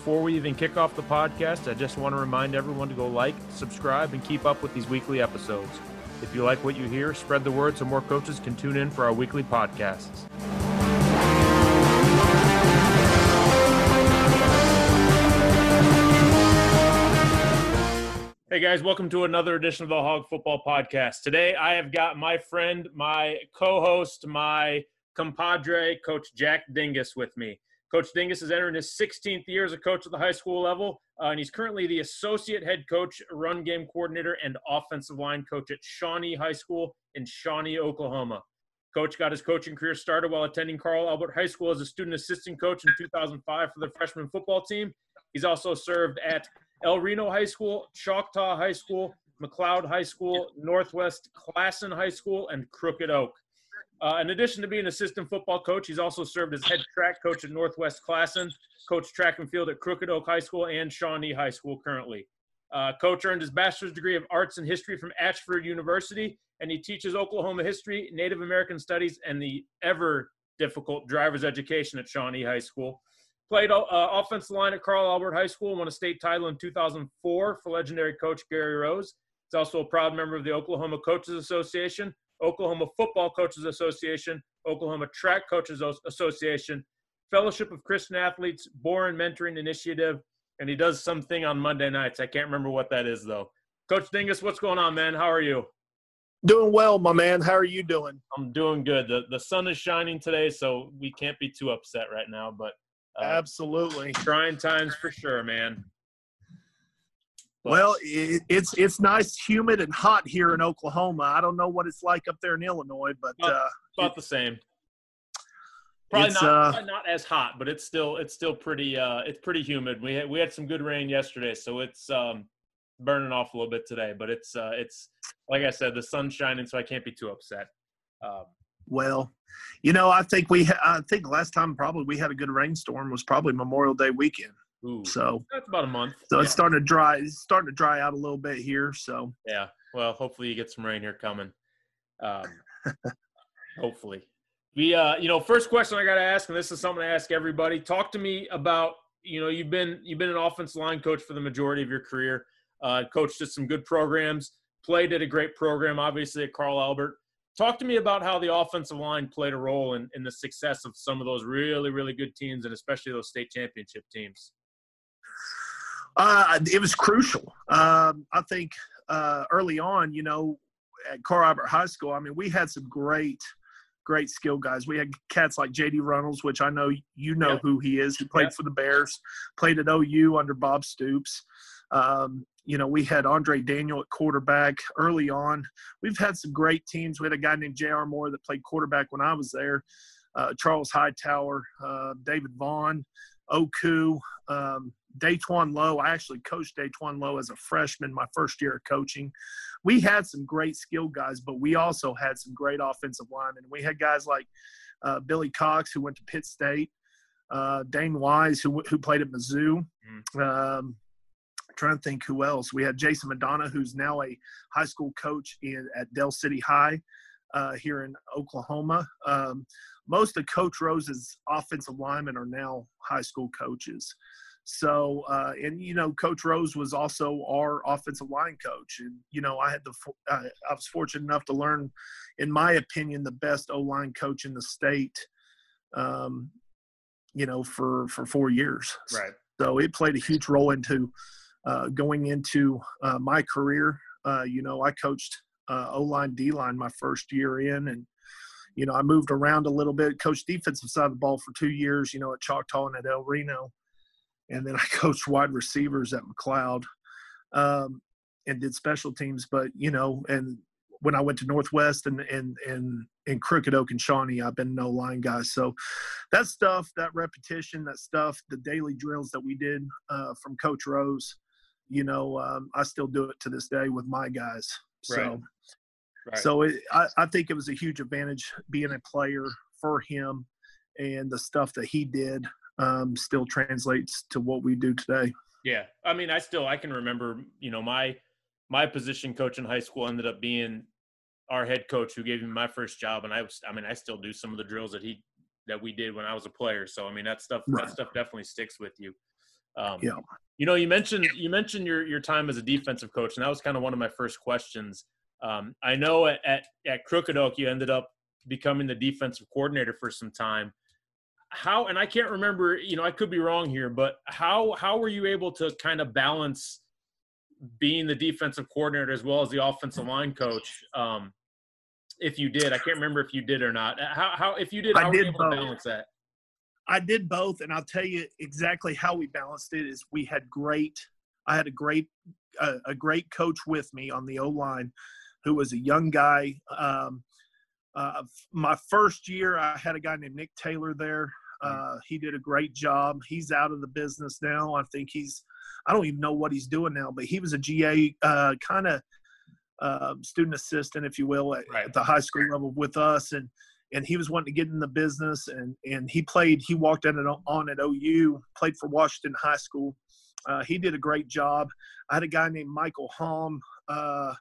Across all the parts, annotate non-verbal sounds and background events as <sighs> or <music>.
before we even kick off the podcast, I just want to remind everyone to go like, subscribe, and keep up with these weekly episodes. If you like what you hear, spread the word so more coaches can tune in for our weekly podcasts. Hey guys, welcome to another edition of the Hog Football Podcast. Today I have got my friend, my co host, my compadre, Coach Jack Dingus, with me. Coach Dingus is entering his 16th year as a coach at the high school level, uh, and he's currently the associate head coach, run game coordinator, and offensive line coach at Shawnee High School in Shawnee, Oklahoma. Coach got his coaching career started while attending Carl Albert High School as a student assistant coach in 2005 for the freshman football team. He's also served at El Reno High School, Choctaw High School, McLoud High School, Northwest Classen High School, and Crooked Oak. Uh, in addition to being assistant football coach, he's also served as head track coach at Northwest Classen, coach track and field at Crooked Oak High School and Shawnee High School currently. Uh, coach earned his bachelor's degree of arts and history from Ashford University, and he teaches Oklahoma history, Native American studies, and the ever difficult driver's education at Shawnee High School. Played uh, offensive line at Carl Albert High School, won a state title in 2004 for legendary coach Gary Rose. He's also a proud member of the Oklahoma Coaches Association, Oklahoma Football Coaches Association, Oklahoma Track Coaches Association, Fellowship of Christian Athletes, Boren Mentoring Initiative, and he does something on Monday nights. I can't remember what that is though. Coach Dingus, what's going on, man? How are you? Doing well, my man. How are you doing? I'm doing good. The the sun is shining today, so we can't be too upset right now. But uh, Absolutely. Trying times for sure, man. But, well, it, it's it's nice, humid, and hot here in Oklahoma. I don't know what it's like up there in Illinois, but about, uh, about it, the same. Probably not, uh, probably not as hot, but it's still it's still pretty uh, it's pretty humid. We had we had some good rain yesterday, so it's um, burning off a little bit today. But it's uh, it's like I said, the sun's shining, so I can't be too upset. Um, well, you know, I think we, I think last time probably we had a good rainstorm was probably Memorial Day weekend. Ooh, so that's about a month. So yeah. it's starting to dry. It's starting to dry out a little bit here. So yeah. Well, hopefully you get some rain here coming. Um, <laughs> hopefully. We, uh, you know, first question I got to ask, and this is something I ask everybody. Talk to me about, you know, you've been you've been an offensive line coach for the majority of your career. Uh, coached at some good programs. Played at a great program, obviously at Carl Albert. Talk to me about how the offensive line played a role in, in the success of some of those really, really good teams, and especially those state championship teams. Uh, it was crucial. Um, I think uh, early on, you know, at Carl Albert High School, I mean, we had some great, great skill guys. We had cats like J.D. Runnels, which I know you know yeah. who he is. He played yeah. for the Bears, played at OU under Bob Stoops. Um, you know, we had Andre Daniel at quarterback early on. We've had some great teams. We had a guy named J.R. Moore that played quarterback when I was there, uh, Charles Hightower, uh, David Vaughn, Oku, um, Daytwan Lowe. I actually coached Daytwan Lowe as a freshman my first year of coaching. We had some great skill guys, but we also had some great offensive linemen. We had guys like uh, Billy Cox, who went to Pitt State, uh, Dane Wise, who, who played at Mizzou. Mm. Um, trying to think who else. We had Jason Madonna, who's now a high school coach in at Del City High uh, here in Oklahoma. Um, most of Coach Rose's offensive linemen are now high school coaches. So, uh, and you know, Coach Rose was also our offensive line coach, and you know, I had the uh, I was fortunate enough to learn, in my opinion, the best O line coach in the state. Um, you know, for for four years. Right. So it played a huge role into uh, going into uh, my career. Uh, you know, I coached uh, O line, D line my first year in, and you know, I moved around a little bit, coached defensive side of the ball for two years, you know, at Choctaw and at El Reno. And then I <laughs> coached wide receivers at McLoud um, and did special teams. But, you know, and when I went to Northwest and and and in Crooked Oak and Shawnee, I've been no line guy. So that stuff, that repetition, that stuff, the daily drills that we did uh, from Coach Rose, you know, um, I still do it to this day with my guys. So, right. Right. so it, I, I think it was a huge advantage being a player for him, and the stuff that he did um, still translates to what we do today. Yeah, I mean, I still I can remember, you know, my my position coach in high school ended up being our head coach who gave me my first job, and I was, I mean, I still do some of the drills that he that we did when I was a player. So I mean, that stuff right. that stuff definitely sticks with you. Um, yeah. You know, you mentioned you mentioned your your time as a defensive coach, and that was kind of one of my first questions. Um, I know at, at, at Crooked Oak you ended up becoming the defensive coordinator for some time. How and I can't remember, you know, I could be wrong here, but how how were you able to kind of balance being the defensive coordinator as well as the offensive line coach? Um, if you did, I can't remember if you did or not. How how if you did, how I did both. balance that? I did both, and I'll tell you exactly how we balanced it. Is we had great. I had a great uh, a great coach with me on the O line, who was a young guy. Um, uh, my first year, I had a guy named Nick Taylor there. Uh, he did a great job. He's out of the business now. I think he's, I don't even know what he's doing now, but he was a GA uh, kind of uh, student assistant, if you will, at, right. at, the high school level with us. And, and he was wanting to get in the business and, and he played, he walked in on at OU, played for Washington High School. Uh, he did a great job. I had a guy named Michael Hom uh,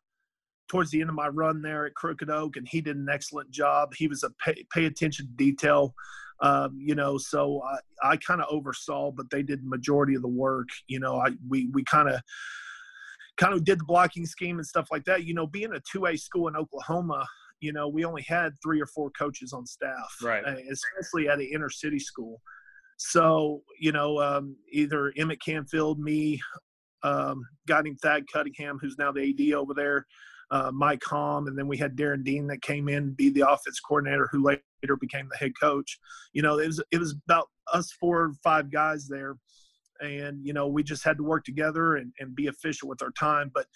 towards the end of my run there at Crooked Oak, and he did an excellent job. He was a pay, pay attention to detail, um, you know. So I, I kind of oversaw, but they did the majority of the work. You know, I we we kind of kind of did the blocking scheme and stuff like that. You know, being a two A school in Oklahoma, you know, we only had three or four coaches on staff, right? Uh, especially at an inner city school. So, you know, um, either Emmett Canfield, me, um, guy named Thad Cunningham, who's now the AD over there, uh, Mike Hom, and then we had Darren Dean that came in be the offense coordinator, who later became the head coach. You know, it was it was about us four or five guys there, and you know we just had to work together and, and be efficient with our time. But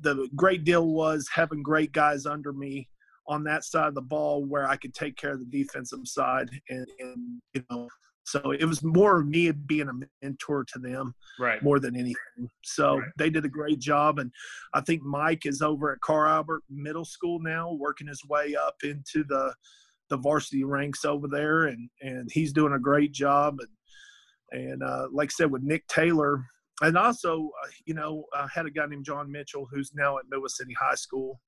the great deal was having great guys under me on that side of the ball where I could take care of the defensive side and, and you know so it was more me being a mentor to them, right? More than anything. So right. they did a great job, and I think Mike is over at Carl Albert Middle School now, working his way up into the the varsity ranks over there, and and he's doing a great job. And and uh, like I said, with Nick Taylor, and also uh, you know I had a guy named John Mitchell who's now at Midwest City High School.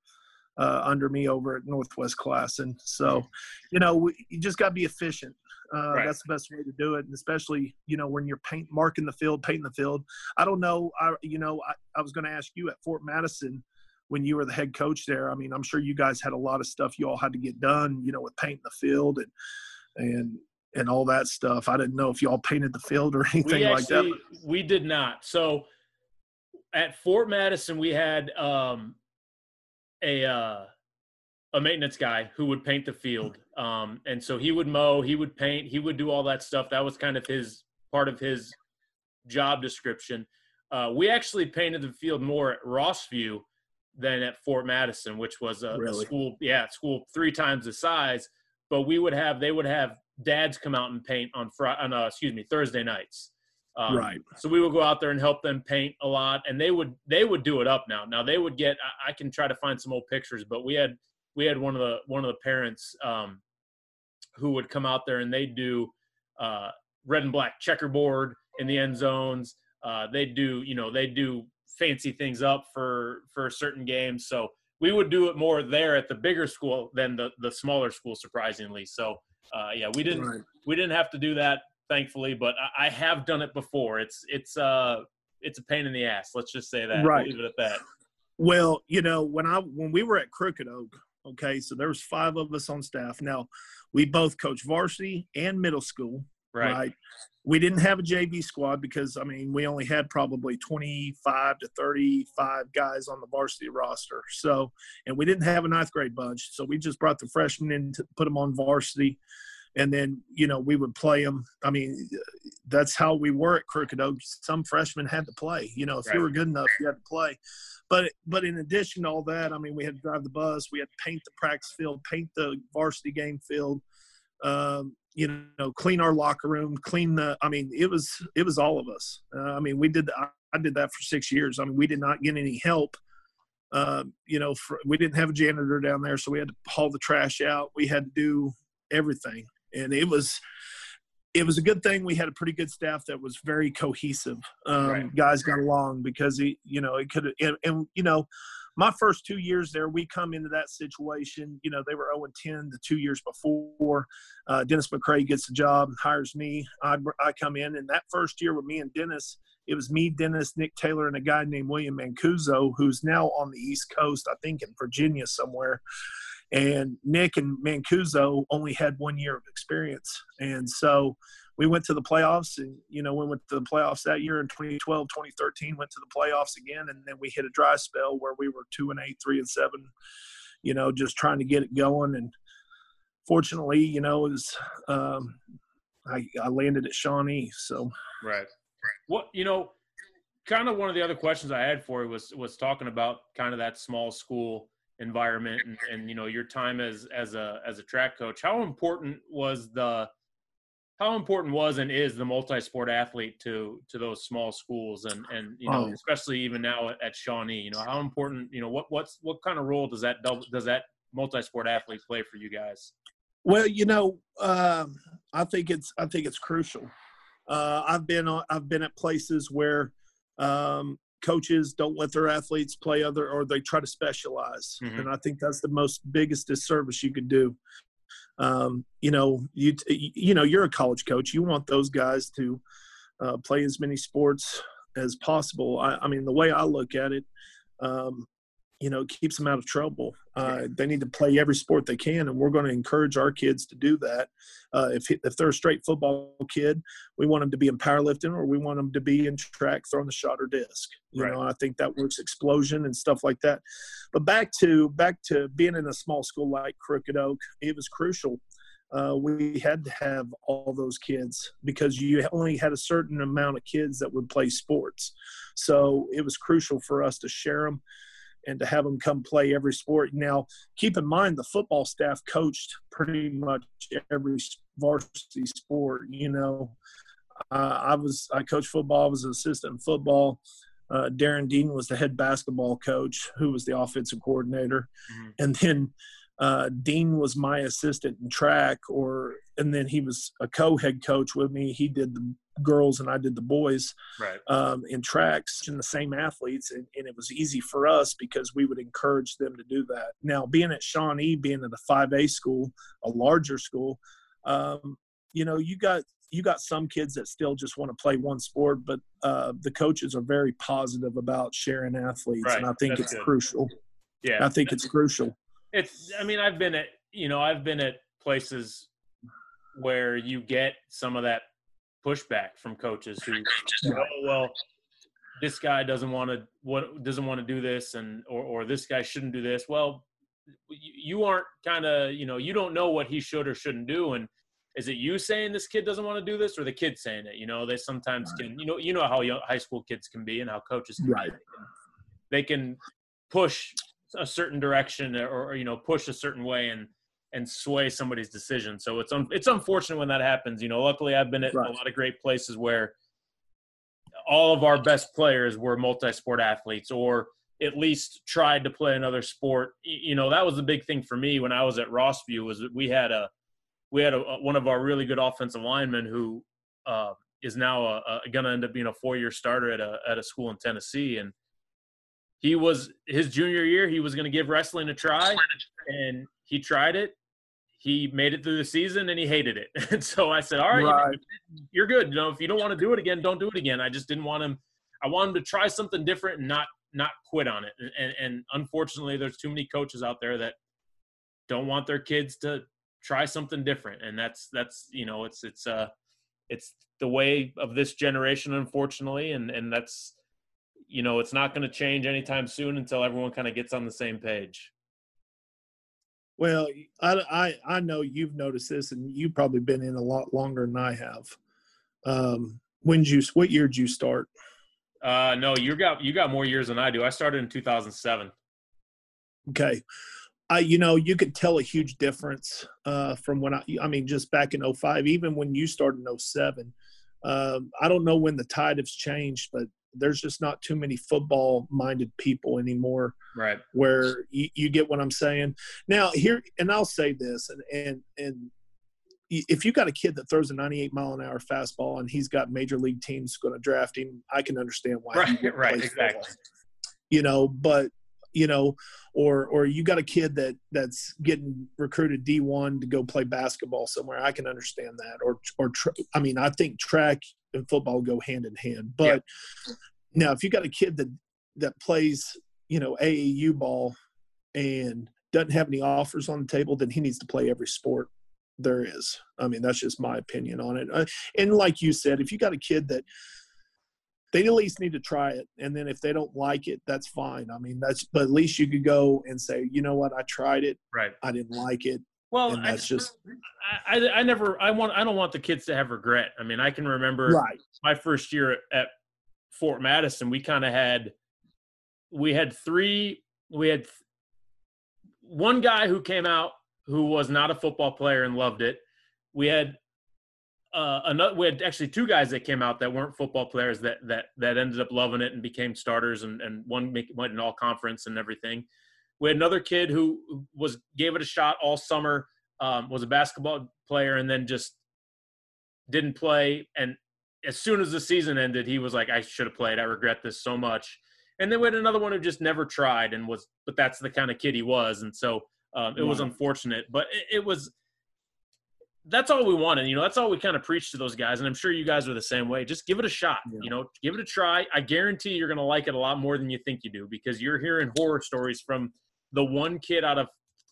Uh, under me over at Northwest Class, and so, you know, we, you just got to be efficient uh, right. That's the best way to do it, and especially you know when you're paint marking the field, painting the field. I don't know. I you know I, I was going to ask you at Fort Madison when you were the head coach there. I mean, I'm sure you guys had a lot of stuff you all had to get done. You know, with painting the field and and and all that stuff. I didn't know if y'all painted the field or <laughs> anything actually, like that. We did not. So at Fort Madison, we had um, a uh, a maintenance guy who would paint the field. Um, and so he would mow, he would paint, he would do all that stuff. That was kind of his part of his job description. Uh, we actually painted the field more at Rossview than at Fort Madison, which was a, really? a school, yeah, school three times the size. But we would have, they would have dads come out and paint on Friday, on, uh, excuse me, Thursday nights. Um, right. So we would go out there and help them paint a lot, and they would they would do it up now. Now they would get. I, I can try to find some old pictures, but we had we had one of the one of the parents um, who would come out there and they'd do uh, red and black checkerboard in the end zones. Uh, they do you know they'd do fancy things up for for certain games. So we would do it more there at the bigger school than the the smaller school, surprisingly. So uh, yeah, we didn't right. we didn't have to do that thankfully, but I, I, have done it before. It's it's uh it's a pain in the ass. Let's just say that. Right. Leave it at that. Well, you know, when I when we were at Crooked Oak, Okay, so there's five of us on staff. Now, we both coach varsity and middle school. Right. right. We didn't have a JV squad because I mean we only had probably 25 to 35 guys on the varsity roster. So, and we didn't have a ninth grade bunch, so we just brought the freshmen in to put them on varsity, and then you know we would play them. I mean, that's how we were at Crooked Oak. Some freshmen had to play. You know, if right. you were good enough, you had to play. But but in addition to all that, I mean, we had to drive the bus, we had to paint the practice field, paint the varsity game field, um, you know, clean our locker room, clean the. I mean, it was it was all of us. Uh, I mean, we did. I, I did that for six years. I mean, we did not get any help. Uh, you know, for, we didn't have a janitor down there, so we had to haul the trash out. We had to do everything, and it was it was a good thing we had a pretty good staff that was very cohesive. Um, right. Guys got along because he, you know, it could and, and, you know, my first two years there, we come into that situation. You know, they were 0 10 the two years before. Uh, Dennis McCray gets the job and hires me. I, I come in, and that first year with me and Dennis, it was me, Dennis, Nick Taylor, and a guy named William Mancuso, who's now on the East Coast, I think in Virginia somewhere. And Nick and Mancuso only had one year of experience. And so we went to the playoffs and, you know, we went to the playoffs that year in 2012, 2013, went to the playoffs again. And then we hit a dry spell where we were two and eight, three and seven, you know, just trying to get it going. And fortunately, you know, was, um, I, I landed at Shawnee. So, right. What you know, kind of one of the other questions I had for you was was talking about kind of that small school environment and, and you know your time as as a as a track coach. How important was the how important was and is the multi-sport athlete to to those small schools and and you know oh. especially even now at, Shawnee you know how important you know what what's what kind of role does that double does that multi-sport athlete play for you guys well you know um, I think it's I think it's crucial uh, I've been on, I've been at places where um, coaches don't let their athletes play other or they try to specialize, mm-hmm. and I think that's the most biggest disservice you could do. Um, you know, you you know, you're a college coach. You want those guys to uh, play as many sports as possible. I, I, mean, the way I look at it, um, you know, keeps them out of trouble. Uh, they need to play every sport they can, and we're going to encourage our kids to do that. Uh, if if they're a straight football kid, we want them to be in powerlifting, or we want them to be in track, throwing the shot or disc. You right. know, I think that works explosion and stuff like that. But back to back to being in a small school like Crooked Oak, it was crucial. Uh, we had to have all those kids because you only had a certain amount of kids that would play sports. So it was crucial for us to share them and to have them come play every sport. Now, keep in mind the football staff coached pretty much every varsity sport. You know, uh, I was I coached football. I was an assistant in football. Uh, Darren Dean was the head basketball coach, who was the offensive coordinator, mm-hmm. and then uh, Dean was my assistant in track, or and then he was a co-head coach with me. He did the girls and I did the boys right. um, in tracks and the same athletes, and, and, it was easy for us because we would encourage them to do that. Now, being at Shawnee, being at a 5A school, a larger school, um, you know, you got you got some kids that still just want to play one sport, but uh, the coaches are very positive about sharing athletes, right. and I think that's it's good. crucial. Yeah, I think it's crucial. It's. I mean, I've been at you know I've been at places where you get some of that pushback from coaches who, oh well, this guy doesn't want to what doesn't want to do this, and or or this guy shouldn't do this. Well, you aren't kind of you know you don't know what he should or shouldn't do, and is it you saying this kid doesn't want to do this, or the kid saying it? You know, they sometimes right. can you know you know how young high school kids can be and how coaches can right. Be. They can push a certain direction or, or you know push a certain way and and sway somebody's decision. So it's un- it's unfortunate when that happens. You know, luckily I've been at right. a lot of great places where all of our best players were multi-sport athletes or at least tried to play another sport. You know, that was the big thing for me when I was at Rossview was that we had a we had a, one of our really good offensive linemen who uh, is now going to end up being a four-year starter at a at a school in Tennessee and he was his junior year he was going to give wrestling a try and he tried it he made it through the season and he hated it. <laughs> And so I said, all right, right. you're good. You know, if you don't want to do it again, don't do it again. I just didn't want him. I want him to try something different and not not quit on it. And, and unfortunately, there's too many coaches out there that don't want their kids to try something different. And that's that's you know, it's it's uh it's the way of this generation, unfortunately. And and that's you know, it's not going to change anytime soon until everyone kind of gets on the same page. Well, I, I, I know you've noticed this, and you've probably been in a lot longer than I have. Um, when did you? What year did you start? Uh, no, you got you got more years than I do. I started in 2007. Okay, I you know you could tell a huge difference uh, from when I I mean just back in 05, even when you started in 07. Um, I don't know when the tide has changed, but there's just not too many football minded people anymore right where you, you, get what i'm saying now here and i'll say this and and and if you got a kid that throws a 98 mile an hour fastball and he's got major league teams going to draft him i can understand why right right exactly you know but you know, or or you got a kid that that's getting recruited D one to go play basketball somewhere. I can understand that. Or or I mean, I think track and football go hand in hand. But yeah. now, if you got a kid that that plays, you know, AAU ball and doesn't have any offers on the table, then he needs to play every sport there is. I mean, that's just my opinion on it. Uh, and like you said, if you got a kid that they at least need to try it, and then if they don't like it, that's fine. I mean, that's but at least you could go and say, you know what, I tried it, right? I didn't like it. Well, and that's I, just I, I, I never I want I don't want the kids to have regret. I mean, I can remember right. my first year at Fort Madison, we kind of had we had three we had one guy who came out who was not a football player and loved it. We had uh, another. We had actually two guys that came out that weren't football players that that that ended up loving it and became starters, and and one make, went in all conference and everything. We had another kid who was gave it a shot all summer, um, was a basketball player, and then just didn't play. And as soon as the season ended, he was like, "I should have played. I regret this so much." And then we had another one who just never tried and was, but that's the kind of kid he was, and so um, it yeah. was unfortunate, but it, it, was. That's all we wanted, you know. That's all we kind of preached to those guys, and I'm sure you guys are the same way. Just give it a shot, yeah. you know. Give it a try. I guarantee you're going to like it a lot more than you think you do because you're hearing horror stories from the one kid out of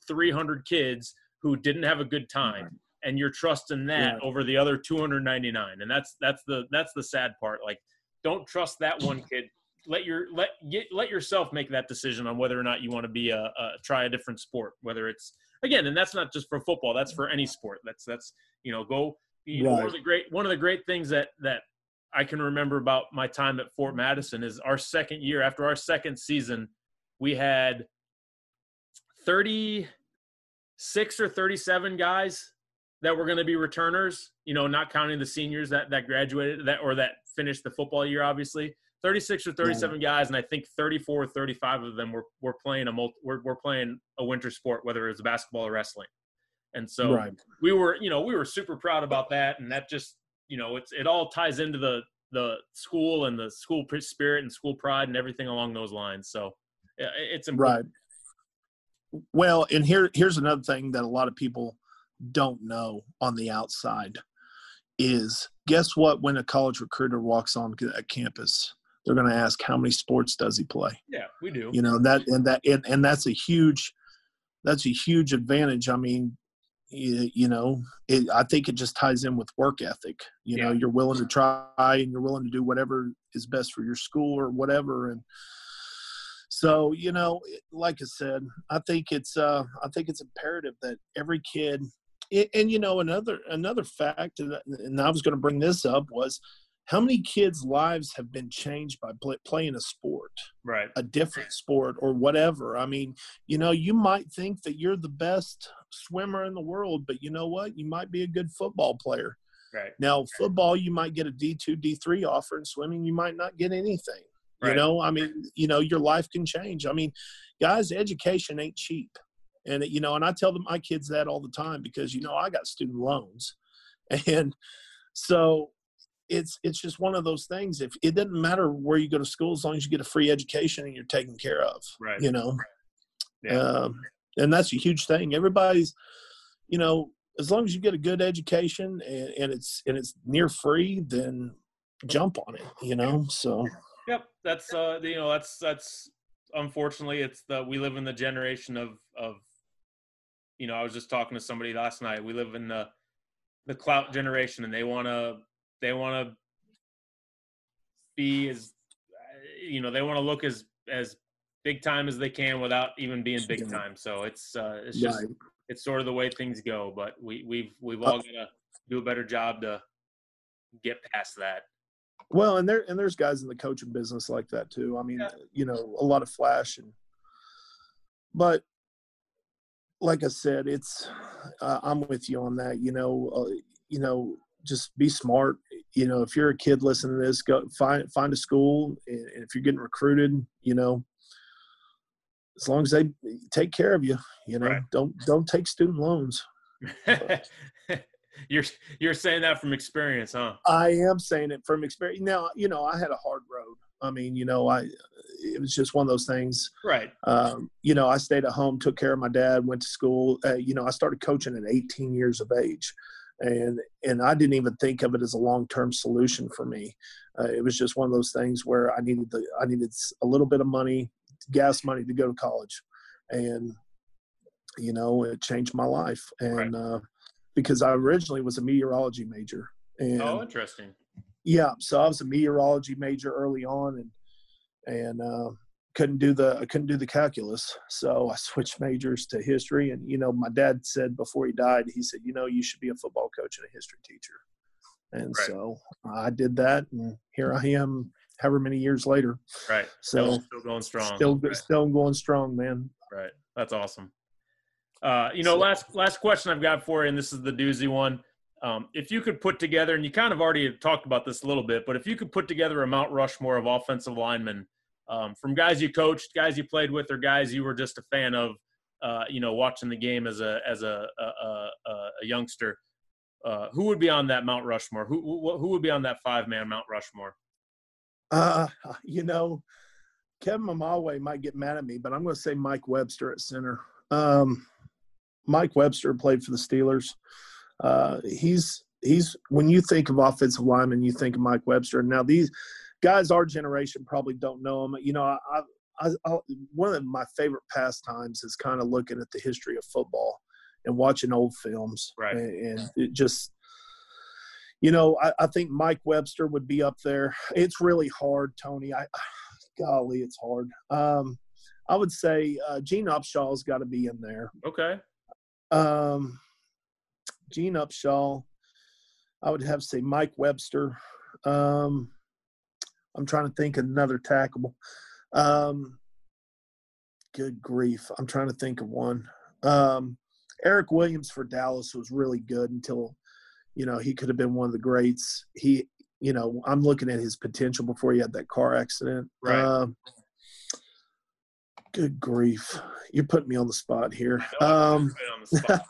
300 kids who didn't have a good time, and you're trusting that yeah. over the other 299, and that's that's the that's the sad part. Like, don't trust that one kid let your let get, let yourself make that decision on whether or not you want to be a, a try a different sport whether it's again and that's not just for football that's for any sport that's that's you know go you know, one of the great one of the great things that that I can remember about my time at Fort Madison is our second year after our second season we had 36 or 37 guys that were going to be returners you know not counting the seniors that that graduated that or that finished the football year obviously 36 or 37 yeah. guys, and I think 34 or 35 of them were, were playing a multi, were, were playing a winter sport, whether it was basketball or wrestling. And so right. we were, you know, we were super proud about that, and that just, you know, it's it all ties into the the school and the school spirit and school pride and everything along those lines. So it's important. right. Well, and here here's another thing that a lot of people don't know on the outside is guess what when a college recruiter walks on a campus they're going to ask how many sports does he play? Yeah we do. You know that and that and, and that's a huge that's a huge advantage. I mean you, you know it, i think it just ties in with work ethic. You yeah. know you're willing to try and you're willing to do whatever is best for your school or whatever and so you know like i said i think it's uh i think it's imperative that every kid and, and you know another another fact and i was going to bring this up was how many kids' lives have been changed by play, playing a sport, right? A different sport or whatever. I mean, you know, you might think that you're the best swimmer in the world, but you know what? You might be a good football player. Right. Now, football, you might get a D2, D3 offer, and swimming, you might not get anything. Right. You know, I mean, you know, your life can change. I mean, guys, education ain't cheap. And, you know, and I tell them my kids that all the time because, you know, I got student loans. <laughs> And so it's it's just one of those things. If it doesn't matter where you go to school, as long as you get a free education and you're taken care of, right? You know, yeah. um, and that's a huge thing. Everybody's, you know, as long as you get a good education and, and it's and it's near free, then jump on it. You know, so. Yep, that's uh, you know, that's that's unfortunately it's the we live in the generation of of you know i was just talking to somebody last night we live in the the clout generation and they want to they want to be as you know they want to look as as big time as they can without even being big time. So it's uh, it's just right. it's sort of the way things go. But we we've we've all got to do a better job to get past that. Well, and there and there's guys in the coaching business like that too. I mean, yeah. you know, a lot of flash and but like I said, it's uh, I'm with you on that. You know, uh, you know, just be smart. You know, if you're a kid listening to this, go find find a school, and if you're getting recruited, you know, as long as they take care of you, you know, right. don't don't take student loans. <laughs> you're you're saying that from experience, huh? I am saying it from experience. Now, you know, I had a hard road. I mean, you know, I it was just one of those things. Right. Um, you know, I stayed at home, took care of my dad, went to school. Uh, you know, I started coaching at 18 years of age, and and I didn't even think of it as a long term solution for me. Uh, it was just one of those things where I needed the I needed a little bit of money, gas money to go to college, and you know, it changed my life. And right. uh, because I originally was a meteorology major, and oh, interesting. Yeah, so I was a meteorology major early on, and and uh, couldn't do the I couldn't do the calculus, so I switched majors to history. And you know, my dad said before he died, he said, you know, you should be a football coach and a history teacher. And right. so I did that, and here I am, however many years later. Right. So still, going strong. Still, right. still going strong, man. Right. That's awesome. Uh, you know, so, last last question I've got for you, and this is the doozy one. Um, if you could put together, and you kind of already talked about this a little bit, but if you could put together a Mount Rushmore of offensive linemen um, from guys you coached, guys you played with, or guys you were just a fan of, uh, you know, watching the game as a as a a, a, a youngster, uh, who would be on that Mount Rushmore? Who who, who would be on that five man Mount Rushmore? Uh, <laughs> you know, Kevin Mamawe might get mad at me, but I'm going to say Mike Webster at center. Um, Mike Webster played for the Steelers. Uh, he's he's when you think of offensive lineman, you think of Mike Webster. Now these guys, our generation probably don't know him. You know, I, I, I one of my favorite pastimes is kind of looking at the history of football and watching old films. Right. And, and it just, you know, I, I, think Mike Webster would be up there. It's really hard, Tony. I, <sighs> golly, it's hard. Um, I would say uh, Gene Upshaw's got to be in there. Okay. Um, Gene Upshaw. I would have to say Mike Webster. Um, I'm trying to think another tackle. Um, good grief. I'm trying to think of one. Um, Eric Williams for Dallas was really good until, you know, he could have been one of the greats. He, you know, I'm looking at his potential before he had that car accident. Right. Um, good grief. You're putting me on the spot here. Um, <laughs>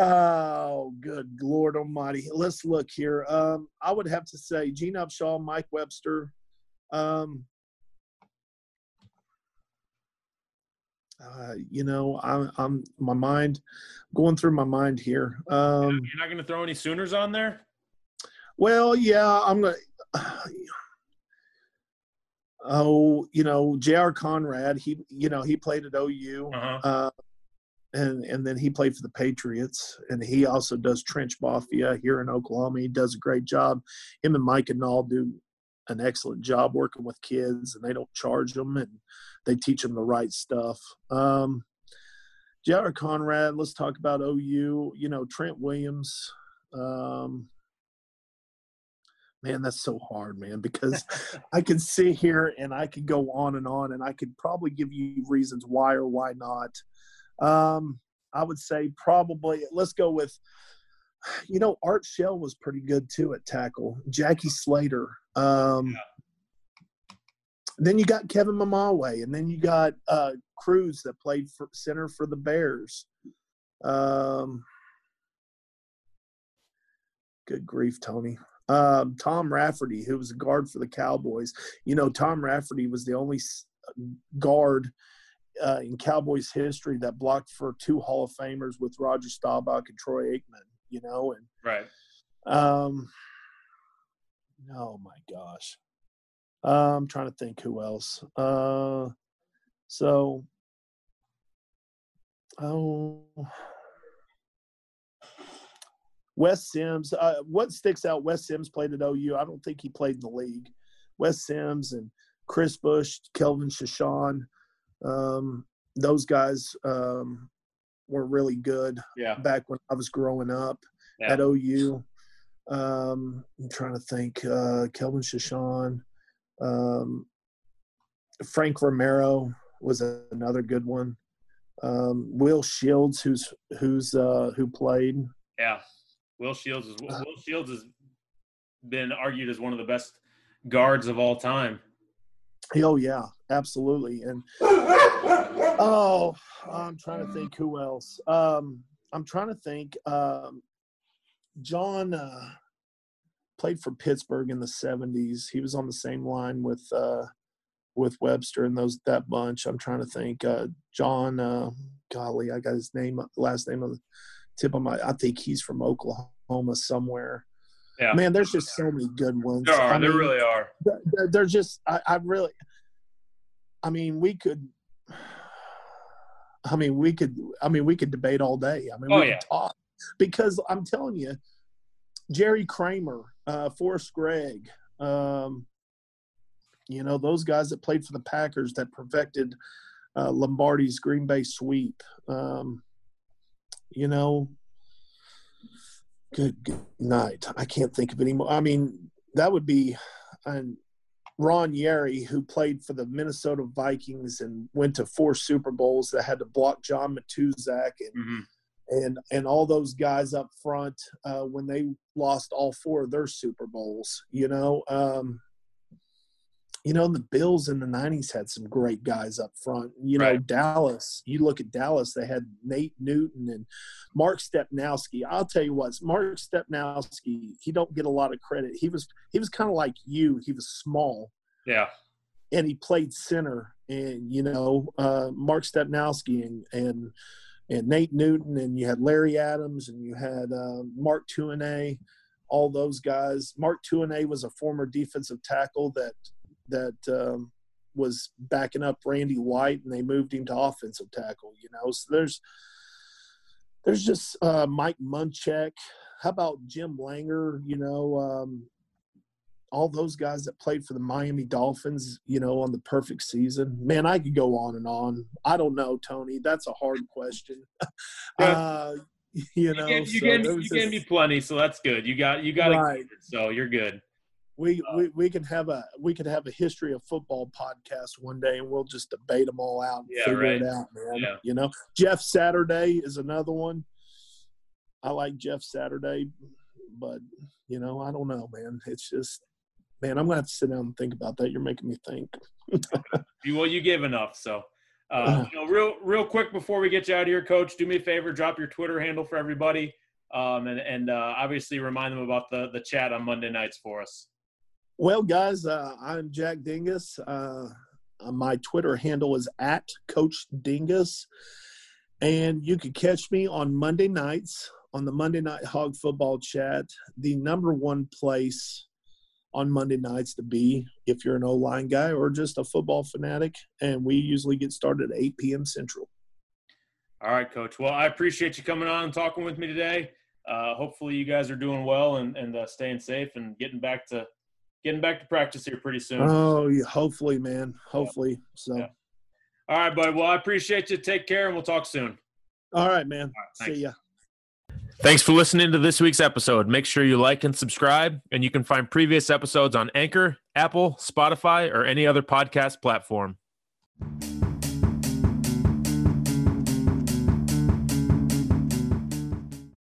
Oh, good Lord Almighty! Let's look here. Um, I would have to say Gene Upshaw, Mike Webster. Um, uh, you know, I'm, I'm my mind going through my mind here. Um, You're not going to throw any Sooners on there. Well, yeah, I'm gonna. Uh, oh, you know, J.R. Conrad. He, you know, he played at OU. Uh-huh. Uh, and and then he played for the Patriots, and he also does trench mafia here in Oklahoma. He does a great job. Him and Mike and all do an excellent job working with kids, and they don't charge them, and they teach them the right stuff. Um, J.R. Conrad, let's talk about OU. You know Trent Williams. Um, man, that's so hard, man, because <laughs> I can sit here and I could go on and on, and I could probably give you reasons why or why not. Um, I would say probably let's go with you know Art Shell was pretty good too at tackle. Jackie Slater. Um, yeah. Then you got Kevin Mamawe, and then you got uh, Kreutz that played for center for the Bears. Um, good grief, Tony. Um, Tom Rafferty, who was a guard for the Cowboys. You know, Tom Rafferty was the only guard uh, in Cowboys history that blocked for two Hall of Famers with Roger Staubach and Troy Aikman. You know, and right. Um, oh my gosh, uh, I'm trying to think who else. Uh, so, oh. Wes Sims. Uh, what sticks out? Wes Sims played at OU. I don't think he played in the league. Wes Sims and Chris Bush, Kelvin Chaisson. Um, those guys um, were really good yeah. back when I was growing up yeah. at OU. Um, I'm trying to think. Uh, Kelvin Chaisson, um, Frank Romero was another good one. Um, Will Shields, who's who's uh, who played. Yeah, Will Shields is Will Shields has been argued as one of the best guards of all time. Oh yeah, absolutely. And oh, I'm trying to think who else. Um, I'm trying to think. Um, John uh, played for Pittsburgh in the '70s. He was on the same line with uh, with Webster and those that bunch. I'm trying to think. Uh, John, uh, golly, I got his name, last name of the tip of my. I think he's from Oklahoma somewhere. Yeah. Man, there's just so many good ones. There are. I there mean, really are. They're, they're just. I, I really. I mean, we could. I mean, we could. I mean, we could debate all day. I mean, oh, we yeah. could talk because I'm telling you, Jerry Kramer, uh, Forrest Gregg, um, you know, those guys that played for the Packers that perfected uh, Lombardi's Green Bay sweep. Um, you know, good, good night. I can't think of any more. I mean, that would be and Ron Yary, who played for the Minnesota Vikings and went to four Super Bowls that had to block John Matuszak and mm-hmm. and and all those guys up front uh, when they lost all four of their Super Bowls. You know, um, you know, the Bills in the '90s had some great guys up front. You know, right. Dallas. You look at Dallas; they had Nate Newton and Mark Stepnoski. I'll tell you what, Mark Stepnoski. He don't get a lot of credit. He was he was kind of like you. He was small. Yeah. And he played center, and you know, uh, Mark Stepnoski and and and Nate Newton, and you had Larry Adams, and you had uh, Mark Tuinei all those guys. Mark Tuinei was a former defensive tackle that that um, was backing up Randy White, and they moved him to offensive tackle. You know, so there's there's just uh, Mike Munchak. How about Jim Langer? You know, um, all those guys that played for the Miami Dolphins. You know, on the perfect season. Man, I could go on and on. I don't know, Tony. That's a hard question. <laughs> uh, you know, you, so gave, you gave me plenty, so that's good. You got you got right. it, so you're good we, uh, we we can have a we could have a history of football podcast one day and we'll just debate them all out and yeah, figure right. it out man yeah. you know? Jeff saturday is another one. I like jeff saturday but you know i don't know man. It's just man i'm gonna have to sit down and think about that. You're making me think. <laughs> Well you gave enough so uh, you know, real real quick before we get you out of here coach do me a favor drop your twitter handle for everybody um, and and uh, obviously remind them about the the chat on monday nights for us well, guys, uh, I'm Jack Dingus. Uh, my Twitter handle is at Coach Dingus. And you can catch me on Monday nights on the Monday Night Hog Football Chat, the number one place on Monday nights to be if you're an O line guy or just a football fanatic. And we usually get started at 8 p.m. Central. All right, Coach. Well, I appreciate you coming on and talking with me today. Uh, hopefully, you guys are doing well and, and uh, staying safe and getting back to getting back to practice here pretty soon. Oh, yeah, hopefully, man. Hopefully. Yeah. So. Yeah. All right, bud. Well, I appreciate you. Take care, and we'll talk soon. All right, man. All right, See ya. Thanks for listening to this week's episode. Make sure you like and subscribe, and you can find previous episodes on Anchor, Apple, Spotify, or any other podcast platform.